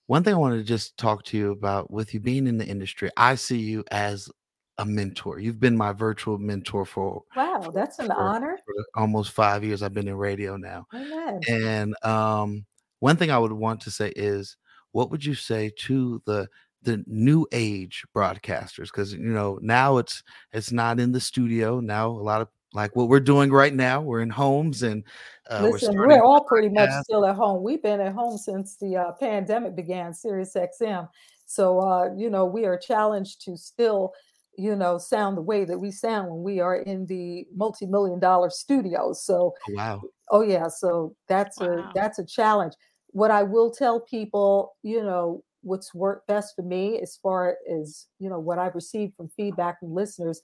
one thing I wanted to just talk to you about with you being in the industry, I see you as a mentor. You've been my virtual mentor for, wow, that's an honor. almost five years. I've been in radio now. Amen. And um, one thing I would want to say is, what would you say to the the new age broadcasters? Because you know now it's it's not in the studio. Now a lot of like what we're doing right now, we're in homes and uh, we're Listen, we're all pretty much podcast. still at home. We've been at home since the uh, pandemic began, Sirius XM. So, uh, you know, we are challenged to still, you know, sound the way that we sound when we are in the multi-million dollar studios. So Oh, wow. Oh yeah, so that's a that's a challenge. What I will tell people, you know, what's worked best for me as far as, you know, what I've received from feedback from listeners,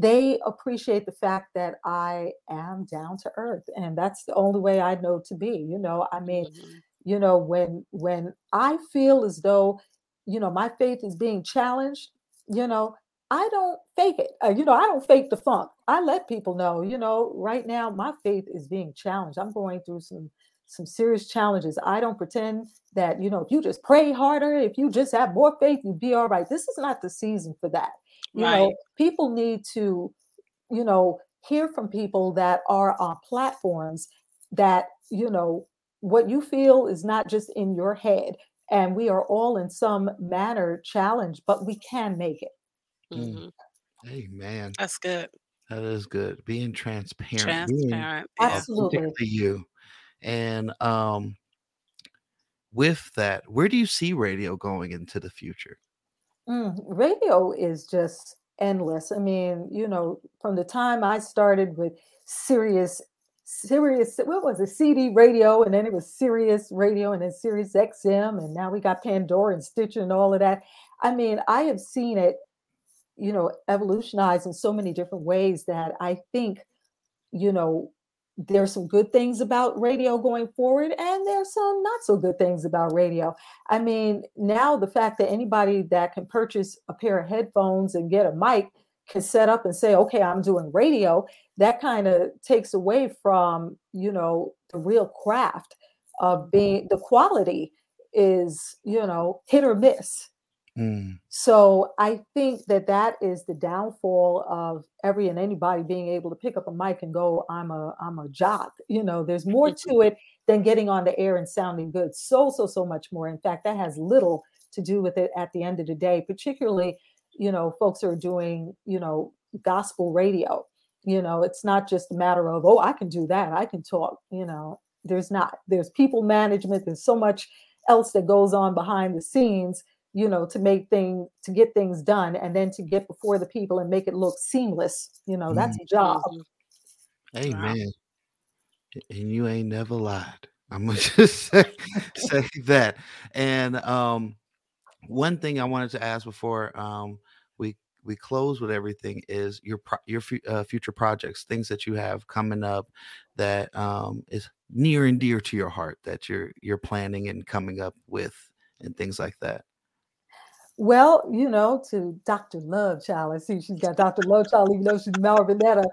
they appreciate the fact that I am down to earth and that's the only way I know to be. You know, I mean, Mhm. you know, when when I feel as though, you know, my faith is being challenged, you know, I don't fake it. Uh, you know, I don't fake the funk. I let people know, you know, right now my faith is being challenged. I'm going through some some serious challenges. I don't pretend that, you know, if you just pray harder, if you just have more faith, you'd be all right. This is not the season for that. You know, people need to, you know, hear from people that are on platforms that, you know, what you feel is not just in your head. And we are all in some manner challenged, but we can make it. Mm. Mhm. Hey, man, That's good. that is good. Being transparent, Transparent. Yeah. Absolutely. to you. And um, with that, where do you see radio going into the future? Mm, radio is just endless. I mean, you know, from the time I started with Sirius, Sirius, what was it, CD radio, and then it was Sirius radio, and then Sirius XM, and now we got Pandora and Stitcher and all of that. I mean, I have seen it, you know, evolutionize in so many different ways that I think, you know, there's some good things about radio going forward, and there's some not so good things about radio. I mean, now the fact that anybody that can purchase a pair of headphones and get a mic can set up and say, okay, I'm doing radio, that kind of takes away from, you know, the real craft of being the quality is, you know, hit or miss. Mm, So I think that that is the downfall of every and anybody being able to pick up a mic and go, "I'm a I'm a jock." You know, there's more to it than getting on the air and sounding good. So so so much more. In fact, that has little to do with it at the end of the day. Particularly, you know, folks who are doing you know gospel radio. You know, it's not just a matter of oh, I can do that. I can talk. You know, there's not. There's people management. There's so much else that goes on behind the scenes you know to make things to get things done and then to get before the people and make it look seamless you know that's a job amen Wow. And you ain't never lied. I'm gonna just say, say that. And um, one thing I wanted to ask before um, we we close with everything is your pro- your fu- uh, future projects, things that you have coming up that um, is near and dear to your heart that you're you're planning and coming up with, and things like that. Well you know to dr love child i? See she's got dr love child even though she's marvinetta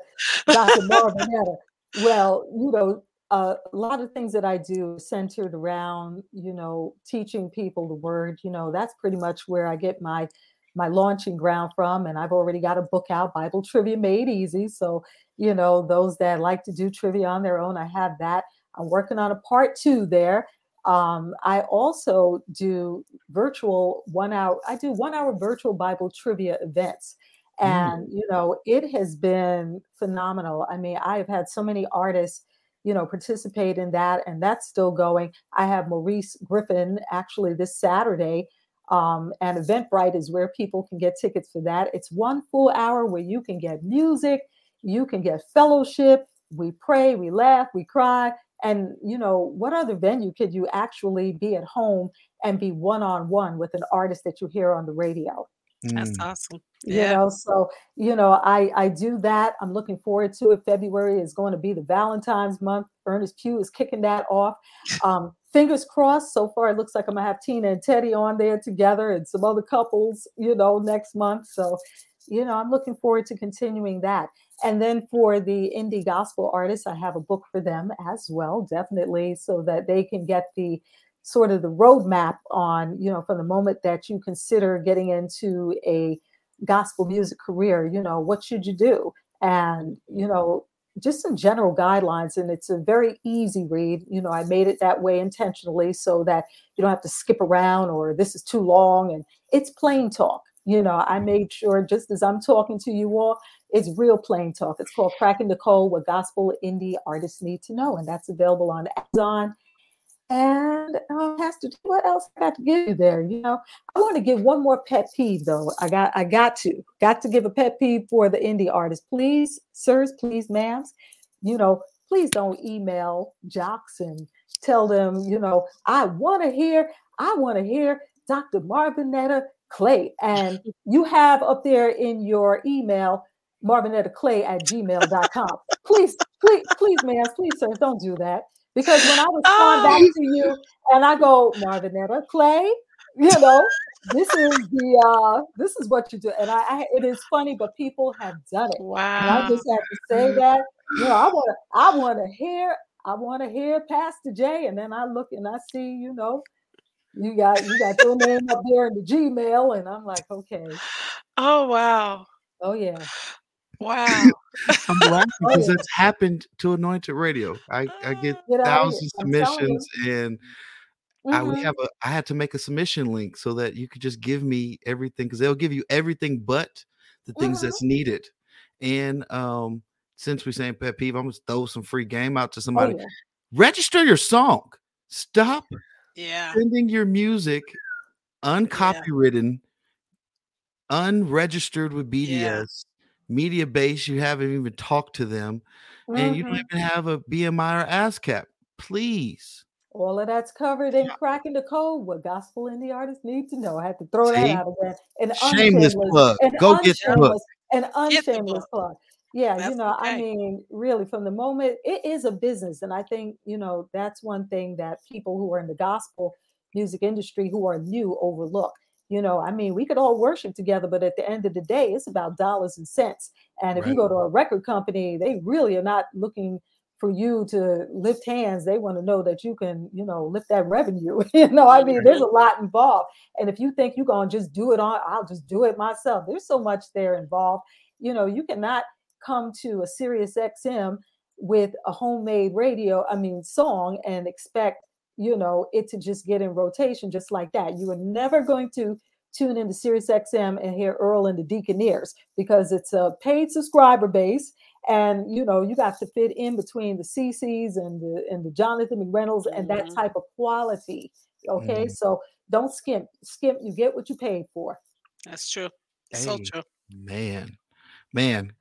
dr marvinetta well you know a lot of things that i do centered around you know teaching people the word you know that's pretty much where i get my my launching ground from and i've already got a book out bible trivia made easy. So you know those that like to do trivia on their own i have that. I'm working on a part two there um, i also do virtual one hour i do one hour virtual bible trivia events. Mm. and you know it has been phenomenal. I mean i have had so many artists you know participate in that and that's still going. I have maurice griffin actually this saturday um, and eventbrite is where people can get tickets for that. It's one full hour where you can get music you can get fellowship. We pray we laugh we cry and you know what other venue could you actually be at home and be one-on-one with an artist that you hear on the radio? That's Mm, awesome. you Yeah. know so you know i i do that. I'm looking forward to it. February is going to be the valentine's month. Ernest pugh is kicking that off. Um fingers crossed. So far it looks like i'm gonna have tina and teddy on there together and some other couples you know next month. So you know i'm looking forward to continuing that and then for the indie gospel artists i have a book for them as well definitely so that they can get the sort of the roadmap on you know from the moment that you consider getting into a gospel music career you know what should you do? And you know just some general guidelines and it's a very easy read you know i made it that way intentionally so that you don't have to skip around or this is too long and it's plain talk you know i made sure just as i'm talking to you all it's real plain talk it's called cracking the code what gospel indie artists need to know and that's available on amazon And uh, Pastor, what else I got to give you there? You know, I want to give one more pet peeve though. I got, I got to, got to give a pet peeve for the indie artists. Please, sirs, please, ma'ams, you know, please don't email jocks and tell them, you know, I want to hear, I want to hear Dr. Marvinetta Clay. And you have up there in your email, marvinetta clay at gmail.com. please, please, please, ma'ams, please, sir, don't do that. Because when I respond back to you and I go, Marvinetta Clay, you know, this is the uh this is what you do. And I, I it is funny, but people have done it. And I just have to say that. You know, I want to I want to hear I want to hear Pastor J, and then I look and I see, you know, you got you got your name up there in the Gmail, and I'm like, okay, Oh wow. oh yeah, Wow. I'm laughing Oh, because yeah. that's happened to Anointed Radio. I, I get Get out thousands of I'm telling you. submissions, and I we Mhm. have a I had to make a submission link so that you could just give me everything because they'll give you everything but the things Mhm. that's needed. And um, since we're saying pet peeve, I'm gonna throw some free game out to oh somebody. yeah, Register your song. Stop Yeah. sending your music uncopywritten, unregistered with Yeah. BDS, Mediabase. You haven't even talked to them, and you don't Mhm. even have a BMI or ASCAP. Please. all of that's covered in cracking the code. What gospel indie artists need to know. I had to throw that See? out again. An Shameless unshameless, plug. an Go get the book. unshameless, an unshameless plug. Yeah, you That's know, I mean, really, from the moment it is a business, and I think you know that's one thing that people who are in the gospel music industry who are new overlook. You know, I mean, we could all worship together, but at the end of the day, it's about dollars and cents. And if you go to a record company, they really are not looking for you to lift hands. They want to know that you can, you know, lift that revenue. you know, I mean, there's a lot involved. And if you think you're going to just do it on, I'll just do it myself. There's so much there involved. You know, you cannot come to a Sirius XM with a homemade radio, I mean, song and expect, you know, it to just get in rotation just like that. You are never going to tune into Sirius XM and hear Earl and the Deaconeers because it's a paid subscriber base and you know you got to fit in between the CeCes and the and the Jonathan McReynolds and that Mhm. type of quality. Okay, Mhm. so don't skimp. Skimp, you get what you paid for. That's true. So true. man, man,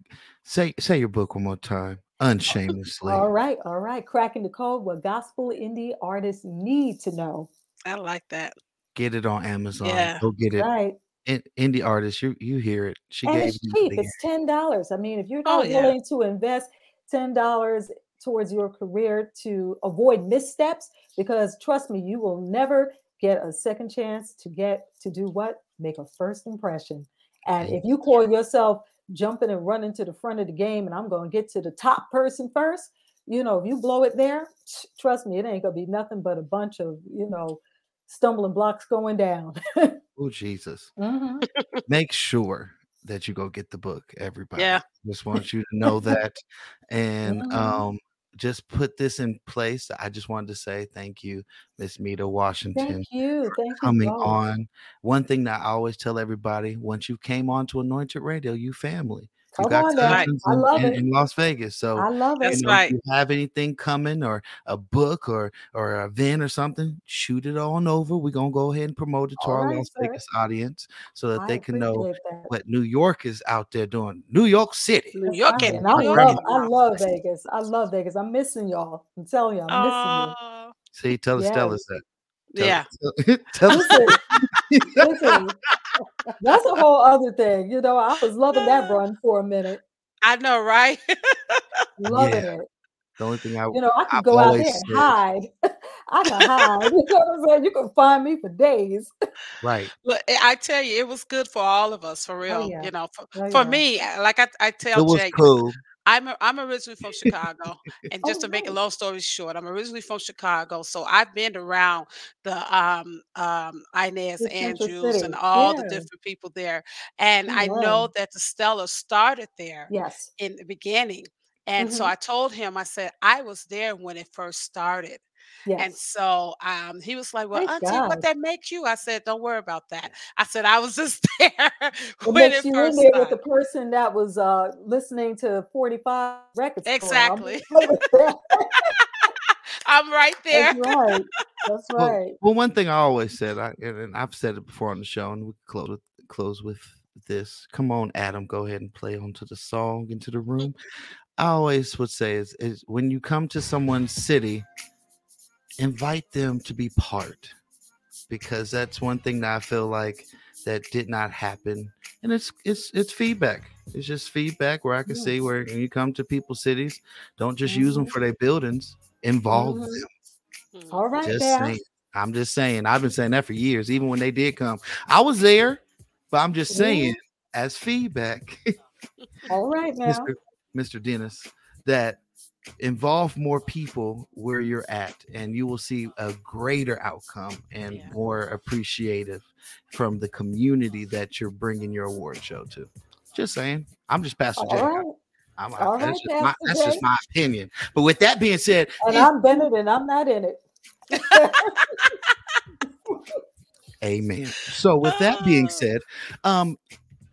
say say your book one more time. Unshamelessly. All right, all right. Cracking the code. What gospel indie artists need to know. I like that. Get it on Amazon. Yeah. Go get it. Right. In, indie artists, you you hear it. She and gave it's cheap. It's ten dollars. I mean, if you're Oh, not yeah. willing to invest ten dollars towards your career to avoid missteps, because trust me, you will never get a second chance to get to do what make a first impression. And if you call yourself jumping and running to the front of the game, and I'm going to get to the top person first, you know, if you blow it there, trust me, it ain't gonna be nothing but a bunch of you know stumbling blocks going down. Oh Jesus. Mhm. Make sure that you go get the book, everybody. Yeah. Just want you to know that. And Mhm. um just put this in place. I just wanted to say thank you, Miss Mita Washington. Thank you. Thank you. coming both. on. One thing that I always tell everybody: once you came on to Anointed Radio, you family. You Come got on now. cousins I in, love in, it. in Las Vegas, so I love it. you know, right. if you have anything coming or a book or or an event or something, shoot it on over. We're gonna go ahead and promote it to All our right, Las sir. Vegas audience so that I they can know that. what New York is out there doing. New York City. New York right. and And I love I love Vegas. Vegas. I love Vegas. I'm missing y'all. I'm telling you, I'm missing you. See, tell Yes. Stella that. Tell, yeah. tell, tell Listen, listen, that's a whole other thing. You know, I was loving that run for a minute. I know, right? Loving Yeah. it. the only thing I You know, I could I've go out there and said- hide. I can hide. You know what I'm saying? You can find me for days. right. Look, I eh, I tell you, it was good for all of us, for oh, real. yeah. You know, for, Oh, for me, like I, I tell It tell was Jay, cool. I'm a, I'm originally from Chicago, and Oh, just to make a long story short, I'm originally from Chicago, so I've been around the um um Inez Andrews and all the different people there, and I know that the Stellar started there Yes. in the beginning, and so Mhm. I told him, I said I was there when it first started, and so um he was like, "Well, Praise Auntie, what that makes you?" I said, "Don't worry about that." I said I was just there It when makes it you in there with started. the person that was uh listening to 45 records. Exactly. I'm right there. That's right. That's Well, right. well, one thing I always said, I, and and I've said it before on the show, and we can close with, close with this. Come on, Adam, go ahead and play onto the song into the room. I always would say is, is when you come to someone's city, invite them to be part, because that's one thing that I feel like that did not happen, and it's it's it's feedback. It's just feedback where I can see where when you come to people's cities, don't just use them Mhm. for their buildings, involve Mhm. them. All right, Just saying. I'm just saying. I've been saying that for years, even when they did come. I was there, but I'm just saying, as feedback, All right now. Mr. Mr. Dennis, that involve more people where you're at, and you will see a greater outcome and Yeah. more appreciative from the community that you're bringing your award show to. Just saying. I'm just Pastor Jay. Right. I'm, I- All that's, right, just my, that's just my opinion. But with that being said, And I'm Bennett and I'm not in it. Amen. So with that being said, um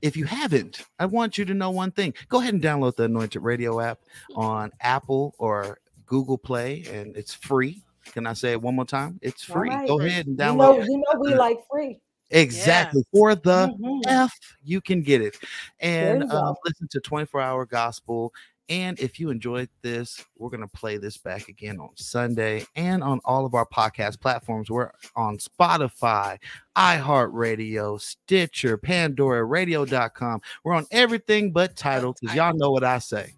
if you haven't, I want you to know one thing. Go ahead and download the Anointed Radio app on Apple or Google Play and it's free. Can I say it one more time? It's free. right. Go ahead and You know, download. you know we like free. Exactly. For the Mhm. F, you can get it. And you um, listen to 24 Hour Gospel. And if you enjoyed this, we're going to play this back again on Sunday and on all of our podcast platforms. We're on Spotify, iHeartRadio, Stitcher, Pandora, Radio.com. We're on everything but Tidal because y'all know what I say.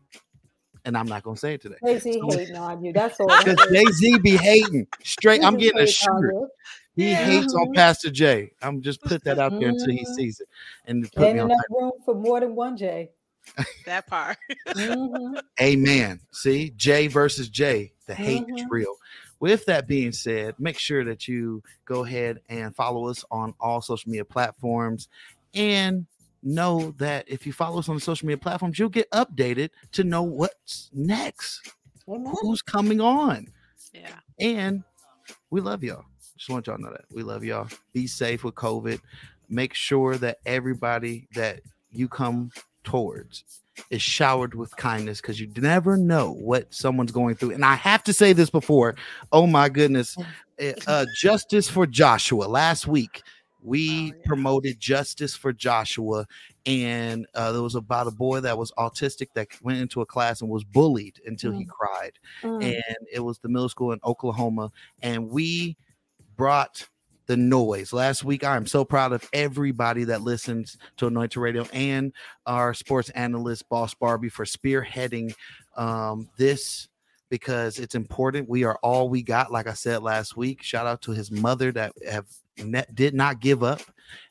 And I'm not going to say it today. Jay-Z hating on you. That's all. Because. Jay Z be hating straight. I'm getting a shirt. He Yeah. hates on Mhm. Pastor J. I'm just put that out there until he Mhm. sees it and put Ain't me on. enough room for more than one Jay. That part. Mhm. Amen. See, J versus J. The hate is Mhm. real. With that being said, make sure that you go ahead and follow us on all social media platforms and know that if you follow us on the social media platforms, you'll get updated to know what's next, Amen. who's coming on. Yeah. And we love y'all. Just want y'all to know that. We love y'all. Be safe with COVID. Make sure that everybody that you come towards is showered with kindness because you never know what someone's going through. And I have to say this before. Oh my goodness. Eh, Uh, justice for Joshua. Last week, we Oh, yeah. promoted justice for Joshua. And uh, there was about a boy that was autistic that went into a class and was bullied until he Mm. cried Mm. and it was the middle school in Oklahoma. And we brought the noise last week. I am so proud of everybody that listens to Anointed Radio and our sports analyst, Boss Barbee, for spearheading um, this because it's important. We are all we got, like I said last week. Shout out to his mother that have ne- did not give up.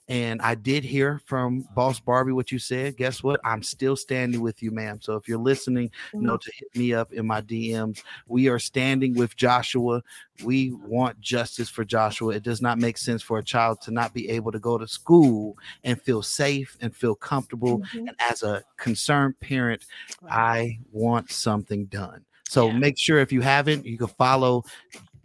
And I did hear from Boss Barbee what you said. Guess what? I'm still standing with you, ma'am. So if you're listening, know to hit me up in my DMs. We are standing with Joshua. We want justice for Joshua. It does not make sense for a child to not be able to go to school and feel safe and feel comfortable. Mhm. And as a concerned parent, I want something done. So Yeah. make sure if you haven't, you can follow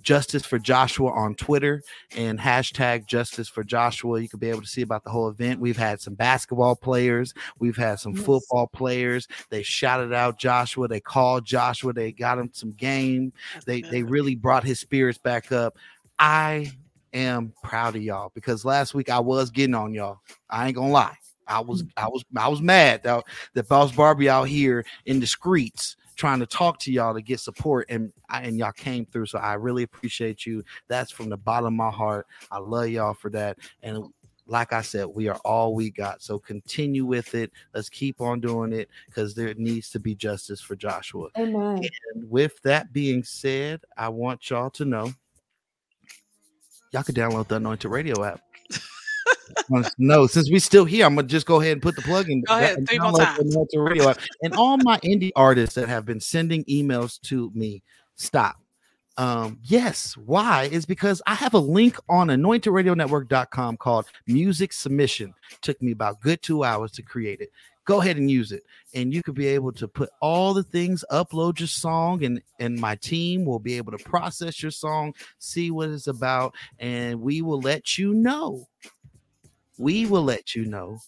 Justice for Joshua on Twitter and hashtag Justice for Joshua. You can be able to see about the whole event. We've had some basketball players, we've had some Yes. football players. They shouted out Joshua, they called Joshua, they got him some game. They they really brought his spirits back up. I am proud of y'all because last week I was getting on y'all. I ain't gonna lie. I was mm. I was I was mad that that Boss Barbee out here in the streets trying to talk to y'all to get support and and y'all came through. So I really appreciate you. That's from the bottom of my heart. I love y'all for that. And like I said, we are all we got. So continue with it. Let's keep on doing it because there needs to be justice for Joshua. Amen. And with that being said, I want y'all to know y'all can download the Anointed Radio app. No, since we're still here, I'm gonna just go ahead and put the plug in. Go ahead, and three more times. Radio. And all my indie artists that have been sending emails to me, stop. Um, yes, why? Is because I have a link on anointedradionetwork.com called music submission. Took me about good two hours to create it. Go ahead and use it and you could be able to put all the things upload your song and and my team will be able to process your song see what it's about and we will let you know we will let you know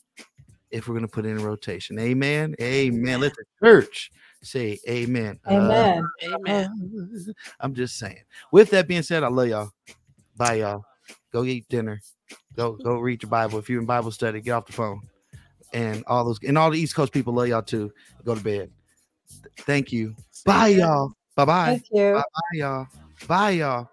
if we're going to put it in rotation amen amen let the church say amen. Uh, Amen. Amen. I'm just saying. With that being said, I love y'all. Bye, y'all. Go eat dinner. Go go read your Bible. If you're in Bible study, get off the phone. And all those and all the East Coast people love y'all too. Go to bed. Thank you. Bye, y'all. Bye bye. Thank you. Bye bye, y'all. Bye, y'all.